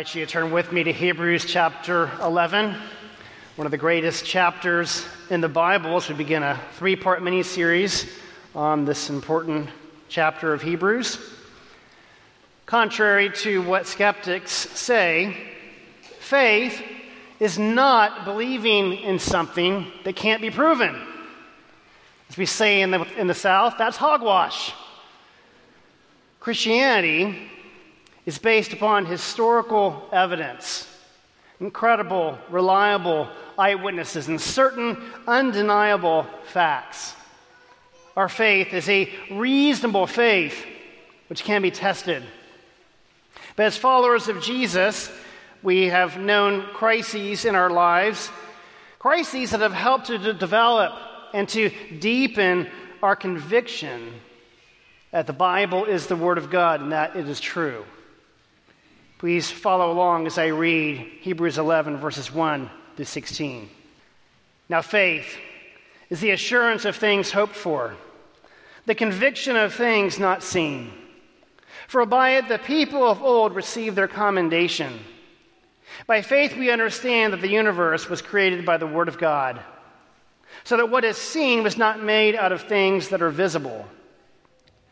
Invite you to turn with me to Hebrews chapter 11, one of the greatest chapters in the Bible as we begin a three part mini series on this important chapter of Hebrews. Contrary to what skeptics say, faith is not believing in something that can't be proven. As we say in the, in the South, that's hogwash. Christianity is based upon historical evidence, incredible, reliable eyewitnesses, and certain undeniable facts. Our faith is a reasonable faith which can be tested. But as followers of Jesus, we have known crises in our lives, crises that have helped to develop and to deepen our conviction that the Bible is the Word of God and that it is true. Please follow along as I read Hebrews 11, verses 1 to 16. Now, faith is the assurance of things hoped for, the conviction of things not seen. For by it the people of old received their commendation. By faith we understand that the universe was created by the Word of God, so that what is seen was not made out of things that are visible.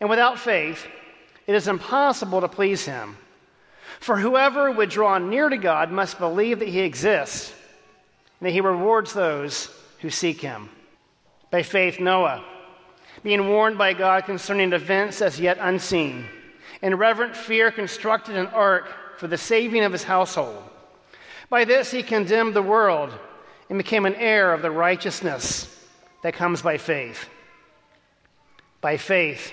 And without faith, it is impossible to please him. For whoever would draw near to God must believe that he exists and that he rewards those who seek him. By faith, Noah, being warned by God concerning events as yet unseen, in reverent fear constructed an ark for the saving of his household. By this he condemned the world and became an heir of the righteousness that comes by faith. By faith,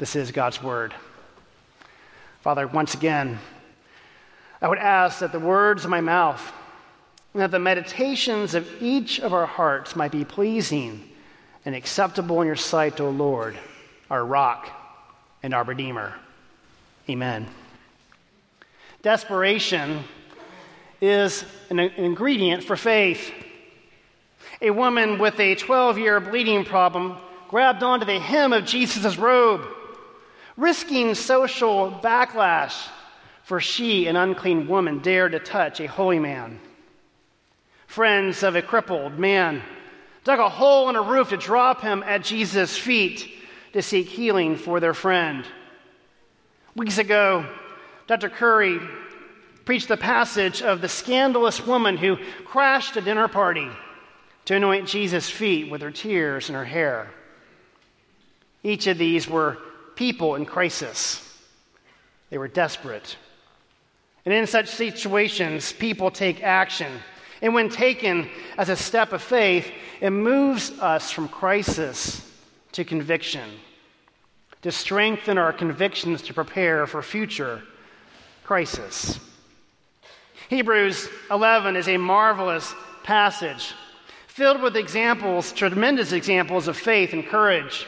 This is God's word. Father, once again, I would ask that the words of my mouth and that the meditations of each of our hearts might be pleasing and acceptable in your sight, O Lord, our rock and our Redeemer. Amen. Desperation is an ingredient for faith. A woman with a 12 year bleeding problem grabbed onto the hem of Jesus' robe, risking social backlash, for she, an unclean woman, dared to touch a holy man. Friends of a crippled man dug a hole in a roof to drop him at Jesus' feet to seek healing for their friend. Weeks ago, Dr. Curry preached the passage of the scandalous woman who crashed a dinner party to anoint Jesus' feet with her tears and her hair. Each of these were people in crisis, they were desperate. And in such situations, people take action. And when taken as a step of faith, it moves us from crisis to conviction, to strengthen our convictions to prepare for future crisis. Hebrews 11 is a marvelous passage filled with examples, tremendous examples of faith and courage.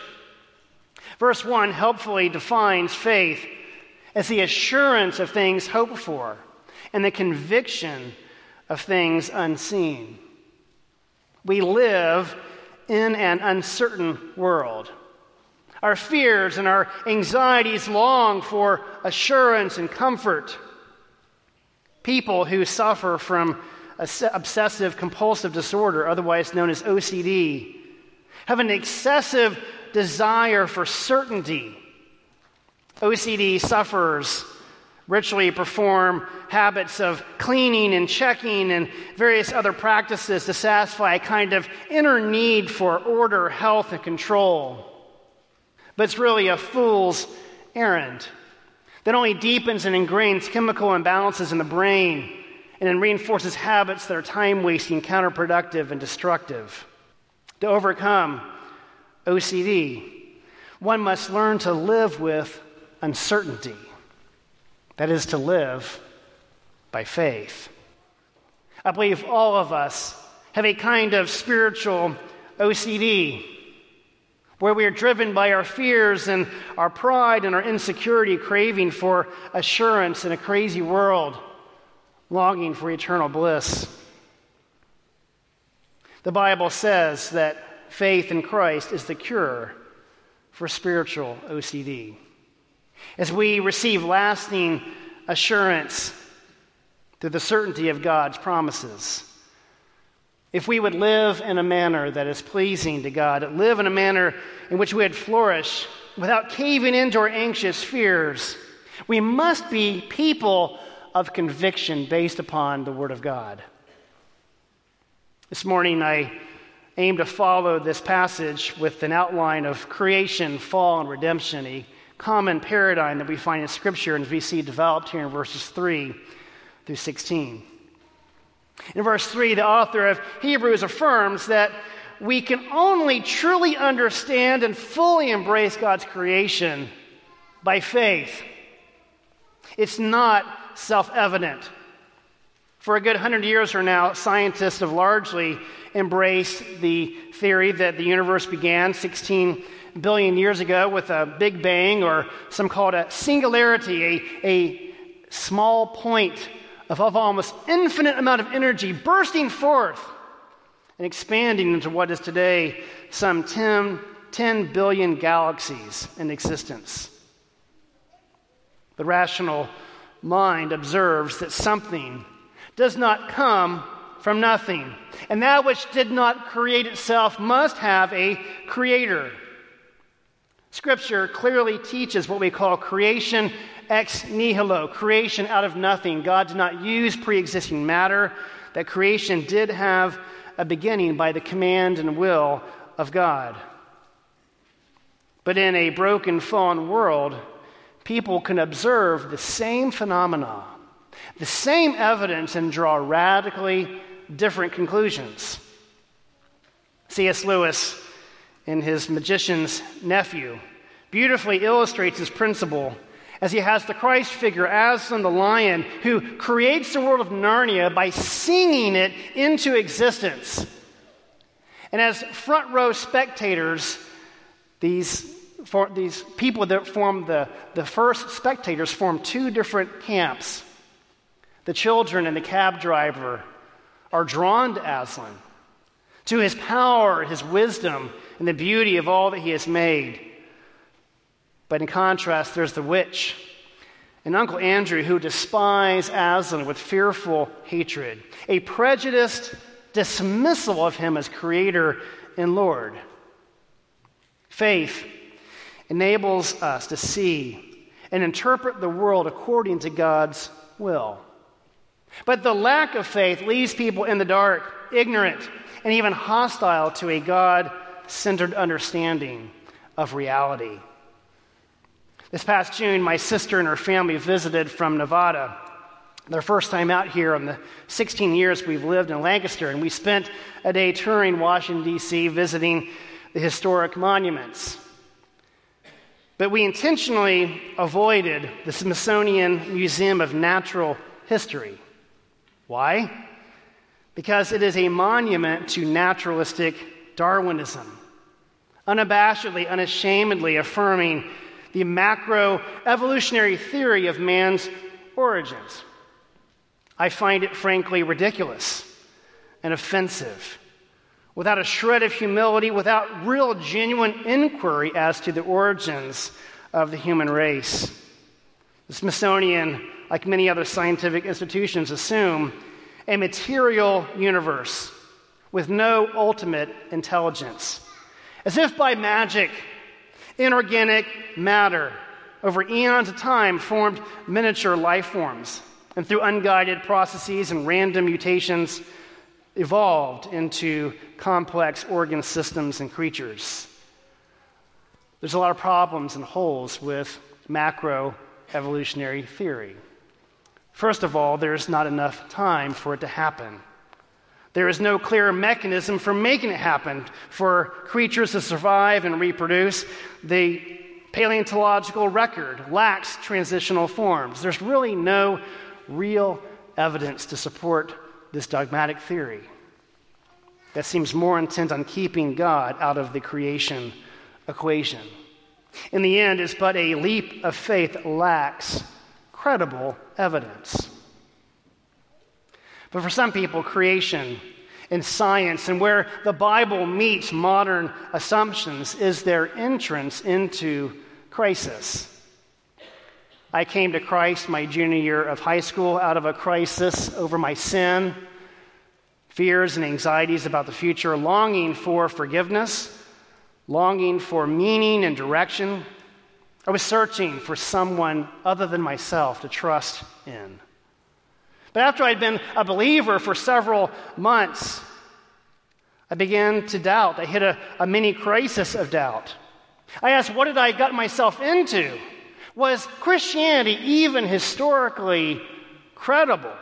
Verse 1 helpfully defines faith as the assurance of things hoped for and the conviction of things unseen. We live in an uncertain world. Our fears and our anxieties long for assurance and comfort. People who suffer from obsessive compulsive disorder, otherwise known as OCD, have an excessive desire for certainty. OCD sufferers ritually perform habits of cleaning and checking and various other practices to satisfy a kind of inner need for order, health, and control. But it's really a fool's errand that only deepens and ingrains chemical imbalances in the brain and then reinforces habits that are time wasting, counterproductive, and destructive. To overcome OCD, one must learn to live with uncertainty. That is, to live by faith. I believe all of us have a kind of spiritual OCD where we are driven by our fears and our pride and our insecurity, craving for assurance in a crazy world, longing for eternal bliss. The Bible says that faith in Christ is the cure for spiritual OCD. As we receive lasting assurance through the certainty of God's promises, if we would live in a manner that is pleasing to God, live in a manner in which we would flourish without caving into our anxious fears, we must be people of conviction based upon the Word of God. This morning, I aim to follow this passage with an outline of creation, fall, and redemption, a common paradigm that we find in Scripture and we see developed here in verses 3 through 16. In verse 3, the author of Hebrews affirms that we can only truly understand and fully embrace God's creation by faith. It's not self evident. For a good hundred years or now, scientists have largely embraced the theory that the universe began 16 billion years ago with a big bang, or some call it a singularity, a, a small point of, of almost infinite amount of energy bursting forth and expanding into what is today some 10, 10 billion galaxies in existence. The rational mind observes that something does not come from nothing. And that which did not create itself must have a creator. Scripture clearly teaches what we call creation ex nihilo, creation out of nothing. God did not use pre existing matter, that creation did have a beginning by the command and will of God. But in a broken, fallen world, people can observe the same phenomena the same evidence and draw radically different conclusions. C.S. Lewis, in his Magician's Nephew, beautifully illustrates this principle as he has the Christ figure, Aslan the lion, who creates the world of Narnia by singing it into existence. And as front row spectators, these, for, these people that form the, the first spectators form two different camps. The children and the cab driver are drawn to Aslan. to his power, his wisdom, and the beauty of all that he has made. But in contrast, there's the witch and Uncle Andrew who despise Aslan with fearful hatred, a prejudiced dismissal of him as creator and Lord. Faith enables us to see and interpret the world according to God's will. But the lack of faith leaves people in the dark, ignorant, and even hostile to a God centered understanding of reality. This past June, my sister and her family visited from Nevada. Their first time out here in the 16 years we've lived in Lancaster, and we spent a day touring Washington, D.C., visiting the historic monuments. But we intentionally avoided the Smithsonian Museum of Natural History. Why? Because it is a monument to naturalistic Darwinism, unabashedly, unashamedly affirming the macro evolutionary theory of man's origins. I find it frankly ridiculous and offensive, without a shred of humility, without real, genuine inquiry as to the origins of the human race. The Smithsonian, like many other scientific institutions, assume a material universe with no ultimate intelligence. As if by magic, Inorganic matter over eons of time formed miniature life forms, and through unguided processes and random mutations, evolved into complex organ systems and creatures. There's a lot of problems and holes with macro evolutionary theory. First of all, there's not enough time for it to happen. There is no clear mechanism for making it happen for creatures to survive and reproduce. The paleontological record lacks transitional forms. There's really no real evidence to support this dogmatic theory that seems more intent on keeping God out of the creation equation. In the end, it's but a leap of faith lacks credible evidence. But for some people, creation and science and where the Bible meets modern assumptions is their entrance into crisis. I came to Christ my junior year of high school out of a crisis over my sin, fears and anxieties about the future, longing for forgiveness, longing for meaning and direction. I was searching for someone other than myself to trust in. But after I'd been a believer for several months, I began to doubt. I hit a, a mini crisis of doubt. I asked, what did I get myself into? Was Christianity even historically credible?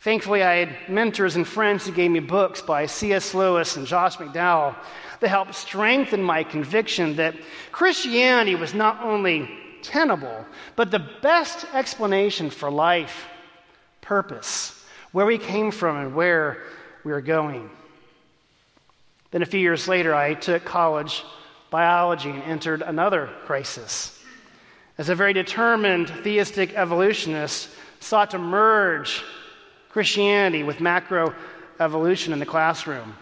Thankfully, I had mentors and friends who gave me books by C.S. Lewis and Josh McDowell that helped strengthen my conviction that Christianity was not only tenable, but the best explanation for life purpose, where we came from and where we are going. Then a few years later, I took college biology and entered another crisis. As a very determined theistic evolutionist, sought to merge Christianity with macro evolution in the classroom.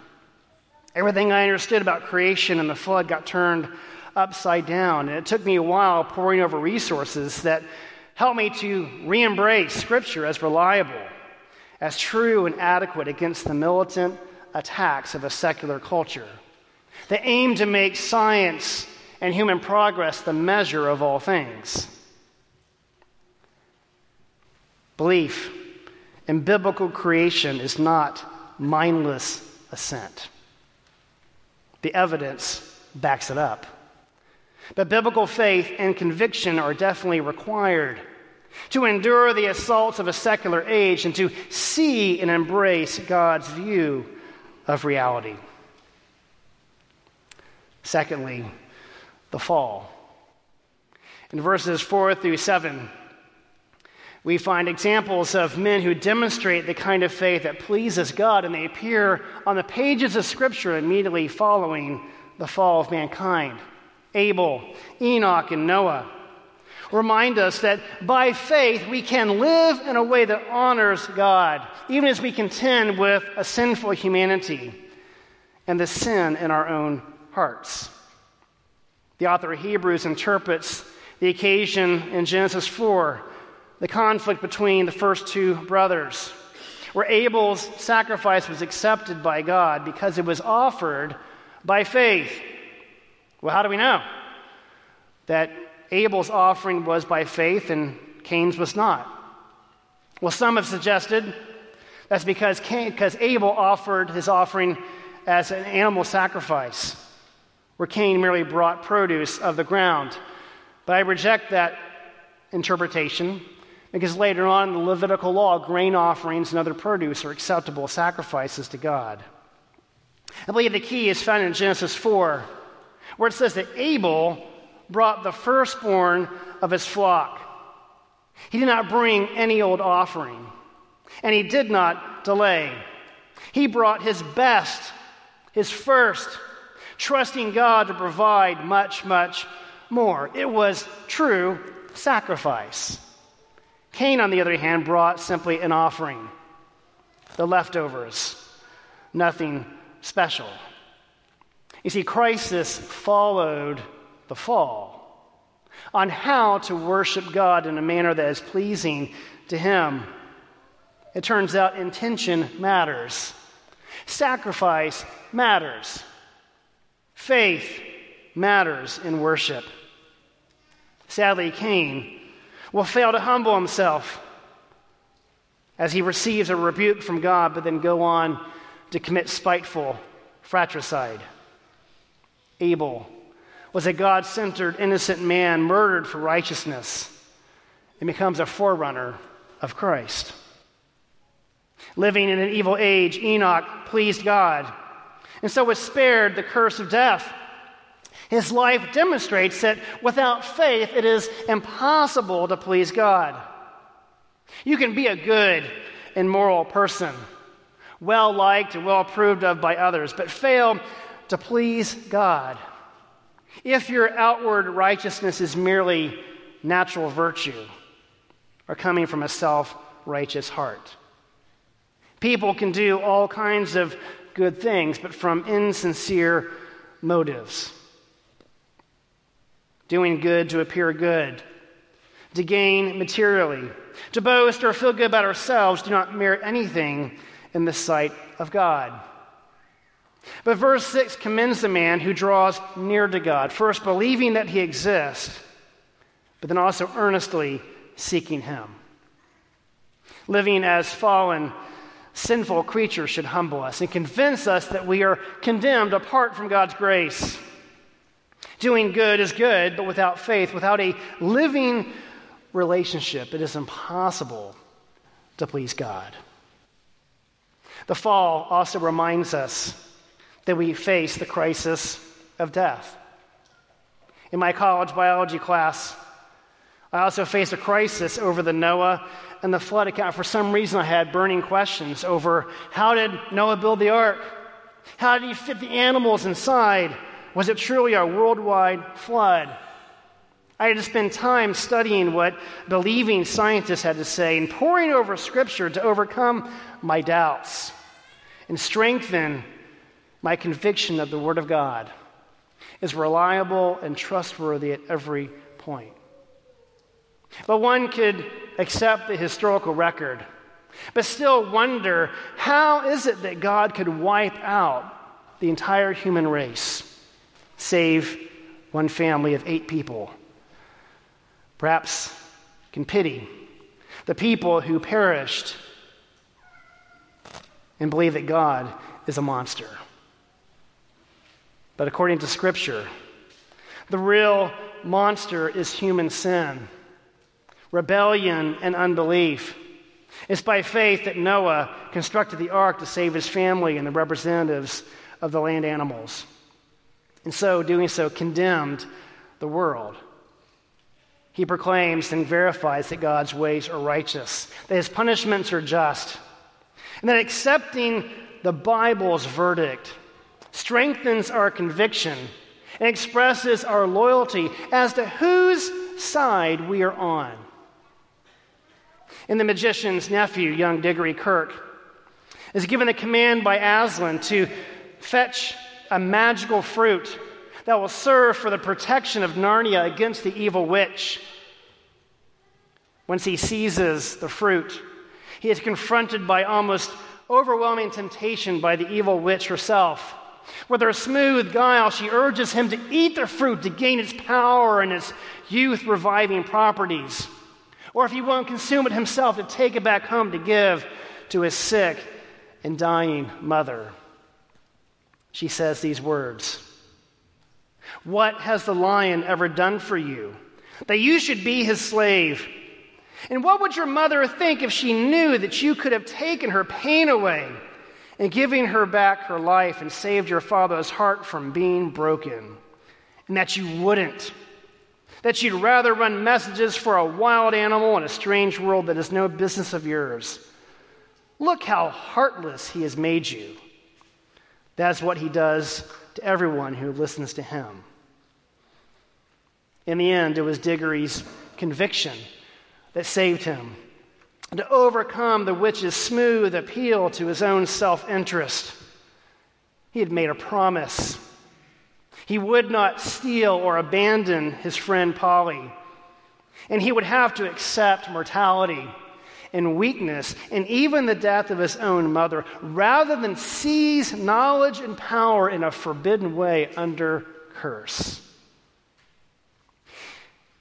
Everything I understood about creation and the flood got turned upside down, and it took me a while pouring over resources that helped me to re embrace Scripture as reliable, as true and adequate against the militant attacks of a secular culture that aim to make science and human progress the measure of all things. Belief in biblical creation is not mindless assent. The evidence backs it up. But biblical faith and conviction are definitely required to endure the assaults of a secular age and to see and embrace God's view of reality. Secondly, the fall. In verses 4 through 7, we find examples of men who demonstrate the kind of faith that pleases God, and they appear on the pages of Scripture immediately following the fall of mankind. Abel, Enoch, and Noah remind us that by faith we can live in a way that honors God, even as we contend with a sinful humanity. and the sin in our own hearts. The author of Hebrews interprets the occasion in Genesis 4, the conflict between the first two brothers, where Abel's sacrifice was accepted by God because it was offered by faith. Well, how do we know that Abel's offering was by faith and Cain's was not? Well, some have suggested that's because, Cain, Abel offered his offering as an animal sacrifice, where Cain merely brought produce of the ground. But I reject that interpretation because later on in the Levitical law, grain offerings and other produce are acceptable sacrifices to God. I believe the key is found in Genesis 4, where it says that Abel brought the firstborn of his flock. He did not bring any old offering, and he did not delay. He brought his best, his first, trusting God to provide much, much more. It was true sacrifice. Cain, on the other hand, brought simply an offering, the leftovers, nothing special. You see, crisis followed the fall on how to worship God in a manner that is pleasing to Him. It turns out intention matters, sacrifice matters, faith matters in worship. Sadly, Cain will fail to humble himself as he receives a rebuke from God, but then go on to commit spiteful fratricide. Abel was a God centered, innocent man murdered for righteousness and becomes a forerunner of Christ. Living in an evil age, Enoch pleased God and so was spared the curse of death. His life demonstrates that without faith, it is impossible to please God. You can be a good and moral person, well liked and well approved of by others, but fail to please God. If your outward righteousness is merely natural virtue or coming from a self righteous heart, people can do all kinds of good things, but from insincere motives. Doing good to appear good, to gain materially, to boast or feel good about ourselves do not merit anything in the sight of God. But verse 6 commends the man who draws near to God, first believing that he exists, but then also earnestly seeking him. Living as fallen, sinful creatures should humble us and convince us that we are condemned apart from God's grace. Doing good is good, but without faith, without a living relationship, it is impossible to please God. The fall also reminds us that we face the crisis of death. In my college biology class, I also faced a crisis over the Noah and the flood account. For some reason, I had burning questions over how did Noah build the ark? How did he fit the animals inside? Was it truly a worldwide flood? I had to spend time studying what believing scientists had to say and poring over scripture to overcome my doubts and strengthen my conviction that the Word of God is reliable and trustworthy at every point. But one could accept the historical record, but still wonder how is it that God could wipe out the entire human race, save one family of eight people? Perhaps can pity the people who perished and believe that God is a monster. But according to Scripture, the real monster is human sin, rebellion, and unbelief. It's by faith that Noah constructed the ark to save his family and the representatives of the land animals. And so, doing so, condemned the world. He proclaims and verifies that God's ways are righteous, that his punishments are just, and that accepting the Bible's verdict strengthens our conviction and expresses our loyalty as to whose side we are on. In The Magician's Nephew, young Digory Kirke is given a command by Aslan to fetch a magical fruit that will serve for the protection of Narnia against the evil witch. Once he seizes the fruit, he is confronted by almost overwhelming temptation by the evil witch herself. With her smooth guile, she urges him to eat the fruit to gain its power and its youth reviving properties. Or if he won't consume it himself, to take it back home to give to his sick and dying mother. She says these words What has the lion ever done for you? That you should be his slave. And what would your mother think if she knew that you could have taken her pain away and giving her back her life and saved your father's heart from being broken? And that you wouldn't. That you'd rather run messages for a wild animal in a strange world that is no business of yours. Look how heartless he has made you. That's what he does to everyone who listens to him. In the end, it was Digory's conviction that saved him. To overcome the witch's smooth appeal to his own self interest, he had made a promise. He would not steal or abandon his friend Polly, and he would have to accept mortality and weakness and even the death of his own mother rather than seize knowledge and power in a forbidden way under curse.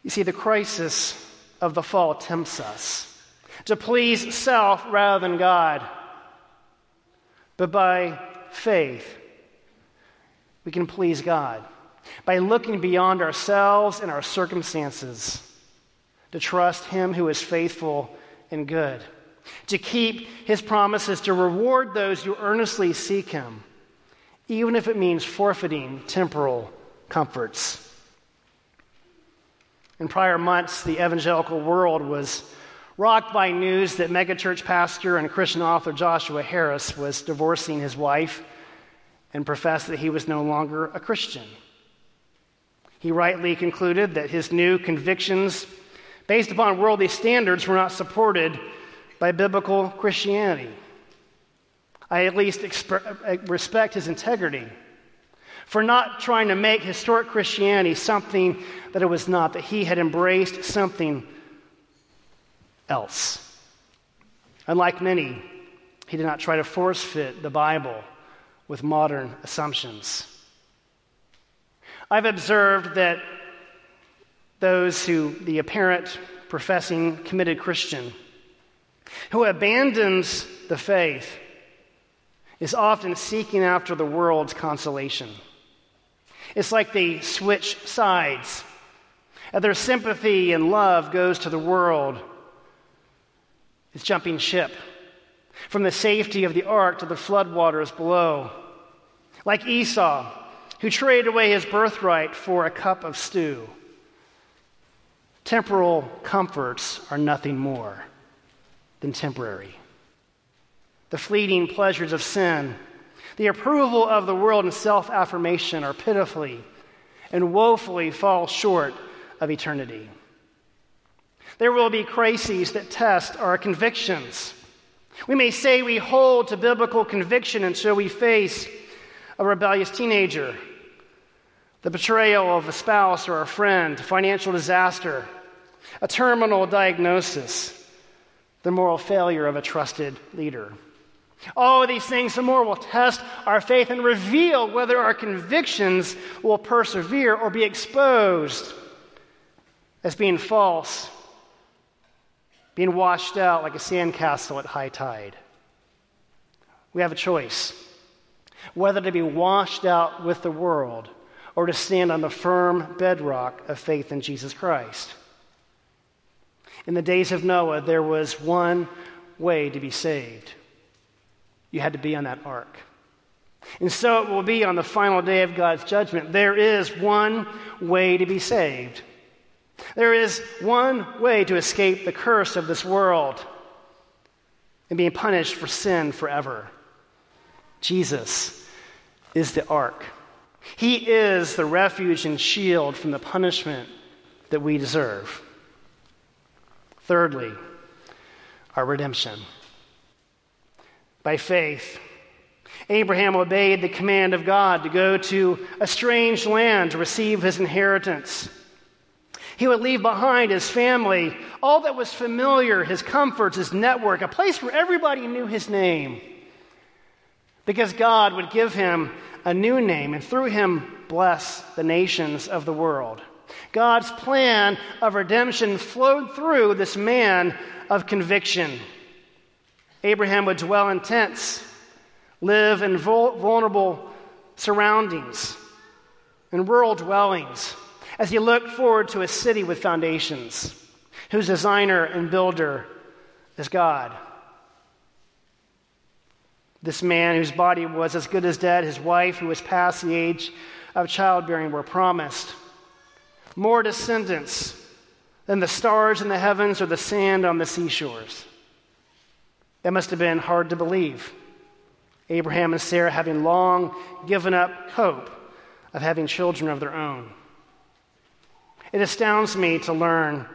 You see, the crisis of the fall tempts us to please self rather than God. But by faith, we can please God by looking beyond ourselves and our circumstances to trust Him who is faithful and good, to keep His promises, to reward those who earnestly seek Him, even if it means forfeiting temporal comforts. In prior months, the evangelical world was rocked by news that megachurch pastor and Christian author Joshua Harris was divorcing his wife and professed that he was no longer a Christian. He rightly concluded that his new convictions, based upon worldly standards, were not supported by biblical Christianity. I at least exp- uh, respect his integrity for not trying to make historic Christianity something that it was not, that he had embraced something else. Unlike many, he did not try to force fit the Bible with modern assumptions. I've observed that those who, the apparent professing committed Christian, who abandons the faith, is often seeking after the world's consolation. It's like they switch sides. And their sympathy and love goes to the world. It's jumping ship from the safety of the ark to the floodwaters below. Like Esau, who traded away his birthright for a cup of stew. Temporal comforts are nothing more than temporary. The fleeting pleasures of sin the approval of the world and self affirmation are pitifully and woefully fall short of eternity. There will be crises that test our convictions. We may say we hold to biblical conviction until we face a rebellious teenager, the betrayal of a spouse or a friend, financial disaster, a terminal diagnosis, the moral failure of a trusted leader. All of these things and more will test our faith and reveal whether our convictions will persevere or be exposed as being false, being washed out like a sandcastle at high tide. We have a choice whether to be washed out with the world or to stand on the firm bedrock of faith in Jesus Christ. In the days of Noah, there was one way to be saved you had to be on that ark. And so it will be on the final day of God's judgment. There is one way to be saved. There is one way to escape the curse of this world and being punished for sin forever. Jesus is the ark. He is the refuge and shield from the punishment that we deserve. Thirdly, our redemption by faith. Abraham obeyed the command of God to go to a strange land to receive his inheritance. He would leave behind his family, all that was familiar, his comforts, his network, a place where everybody knew his name. Because God would give him a new name and through him bless the nations of the world. God's plan of redemption flowed through this man of conviction. Abraham would dwell in tents, live in vulnerable surroundings, in rural dwellings, as he looked forward to a city with foundations, whose designer and builder is God. This man, whose body was as good as dead, his wife, who was past the age of childbearing, were promised more descendants than the stars in the heavens or the sand on the seashores. That must have been hard to believe. Abraham and Sarah having long given up hope of having children of their own. It astounds me to learn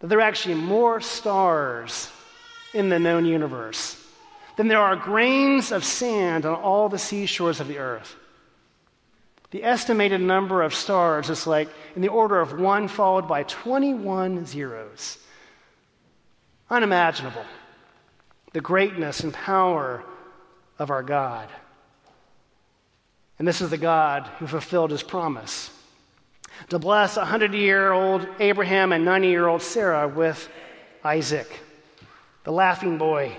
that there are actually more stars in the known universe than there are grains of sand on all the seashores of the earth. The estimated number of stars is like in the order of one followed by 21 zeros. Unimaginable. The greatness and power of our God. And this is the God who fulfilled his promise to bless a 100 year old Abraham and 90 year old Sarah with Isaac, the laughing boy.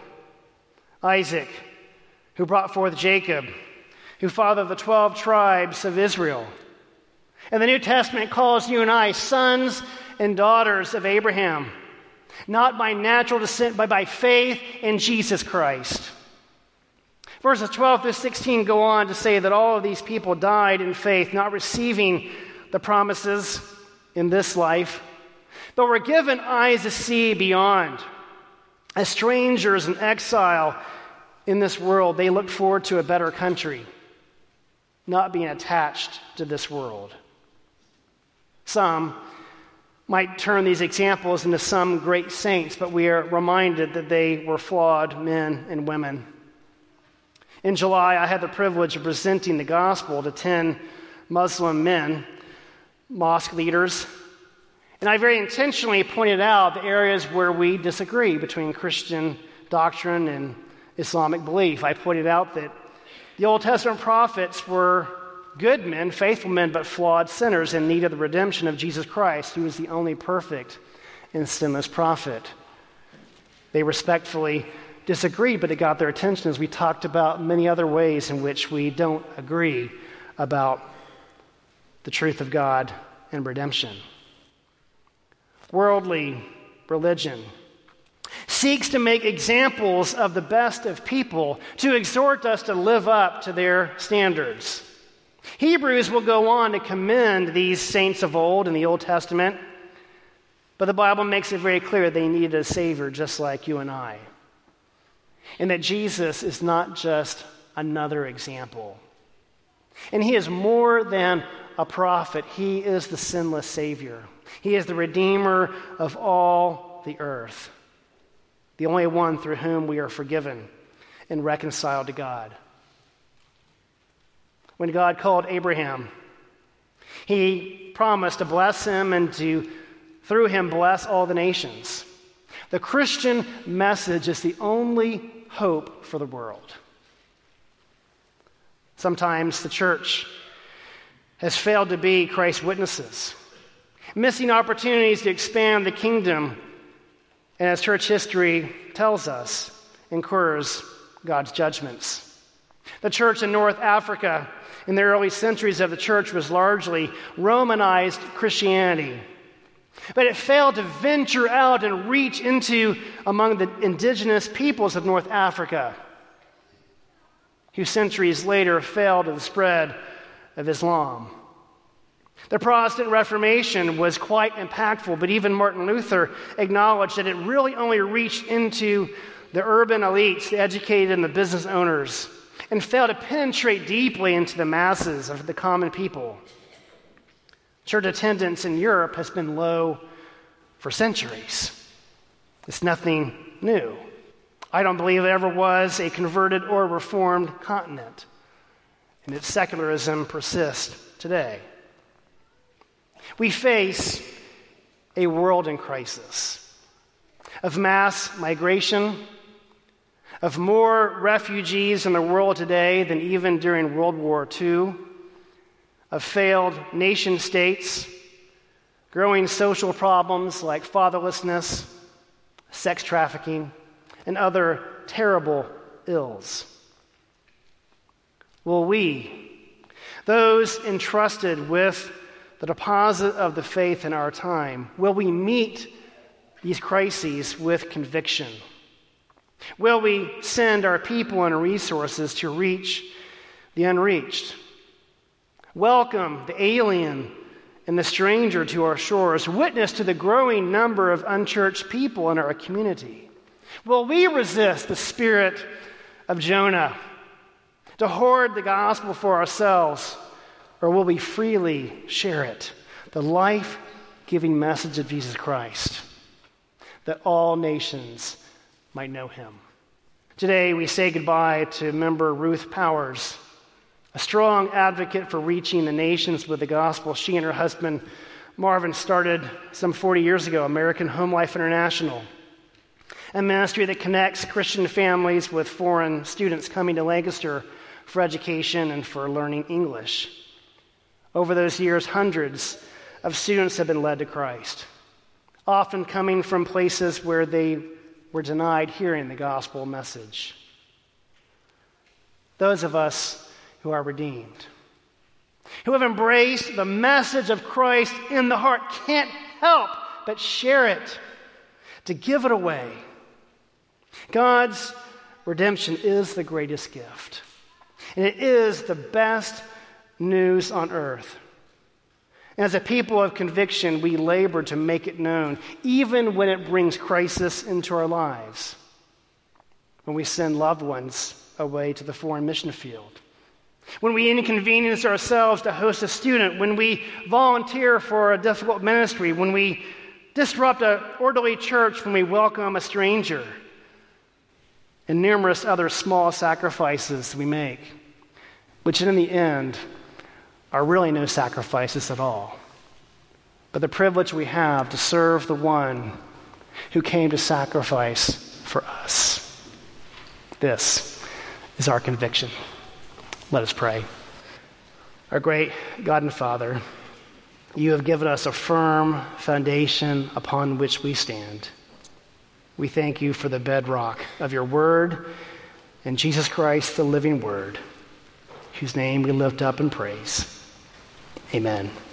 Isaac, who brought forth Jacob, who fathered the 12 tribes of Israel. And the New Testament calls you and I sons and daughters of Abraham, not by natural descent, but by faith in Jesus Christ. Verses 12 through 16 go on to say that all of these people died in faith, not receiving the promises in this life, but were given eyes to see beyond. As strangers in exile in this world, they look forward to a better country, not being attached to this world. Some might turn these examples into some great saints, but we are reminded that they were flawed men and women. In July, I had the privilege of presenting the gospel to 10 Muslim men mosque leaders. And I very intentionally pointed out the areas where we disagree between Christian doctrine and Islamic belief. I pointed out that the Old Testament prophets were good men, faithful men, but flawed sinners in need of the redemption of Jesus Christ, who is the only perfect and sinless prophet. They respectfully disagreed, but it got their attention as we talked about many other ways in which we don't agree about the truth of God and redemption. Worldly religion seeks to make examples of the best of people to exhort us to live up to their standards. Hebrews will go on to commend these saints of old in the Old Testament, but the Bible makes it very clear they needed a Savior just like you and I. And that Jesus is not just another example. And He is more than a prophet, he is the sinless Savior. He is the Redeemer of all the earth, the only one through whom we are forgiven and reconciled to God. When God called Abraham, he promised to bless him and to, through him, bless all the nations. The Christian message is the only hope for the world. Sometimes the church has failed to be Christ's witnesses, missing opportunities to expand the kingdom, and as church history tells us, incurs God's judgments. The church in North Africa in the early centuries of the church was largely Romanized Christianity. But it failed to venture out and reach into among the indigenous peoples of North Africa, who centuries later failed to the spread of Islam. The Protestant Reformation was quite impactful, but even Martin Luther acknowledged that it really only reached into the urban elites, the educated, and the business owners, and failed to penetrate deeply into the masses of the common people. Church attendance in Europe has been low for centuries. It's nothing new. I don't believe there ever was a converted or reformed continent, and its secularism persists today. We face a world in crisis of mass migration, of more refugees in the world today than even during World War II, of failed nation states, growing social problems like fatherlessness, sex trafficking, and other terrible ills. Will we, those entrusted with the deposit of the faith in our time, will we meet these crises with conviction? Will we send our people and resources to reach the unreached? Welcome the alien and the stranger to our shores, witness to the growing number of unchurched people in our community. Will we resist the spirit of Jonah to hoard the gospel for ourselves, or will we freely share it, the life giving message of Jesus Christ, that all nations might know him? Today, we say goodbye to member Ruth Powers, a strong advocate for reaching the nations with the gospel. She and her husband, Marvin, started some 40 years ago American Home Life International a ministry that connects Christian families with foreign students coming to Lancaster for education and for learning English. Over those years, hundreds of students have been led to Christ, often coming from places where they were denied hearing the gospel message. Those of us who are redeemed, who have embraced the message of Christ in the heart, can't help but share it, to give it away God's redemption is the greatest gift, and it is the best news on earth. As a people of conviction, we labor to make it known, even when it brings crisis into our lives. When we send loved ones away to the foreign mission field, when we inconvenience ourselves to host a student, when we volunteer for a difficult ministry, when we disrupt an orderly church, when we welcome a stranger and numerous other small sacrifices we make, which in the end are really no sacrifices at all. But the privilege we have to serve the one who came to sacrifice for us. This is our conviction. Let us pray. Our great God and Father, you have given us a firm foundation upon which we stand. We thank you for the bedrock of your word and Jesus Christ, the living word, whose name we lift up and praise. Amen.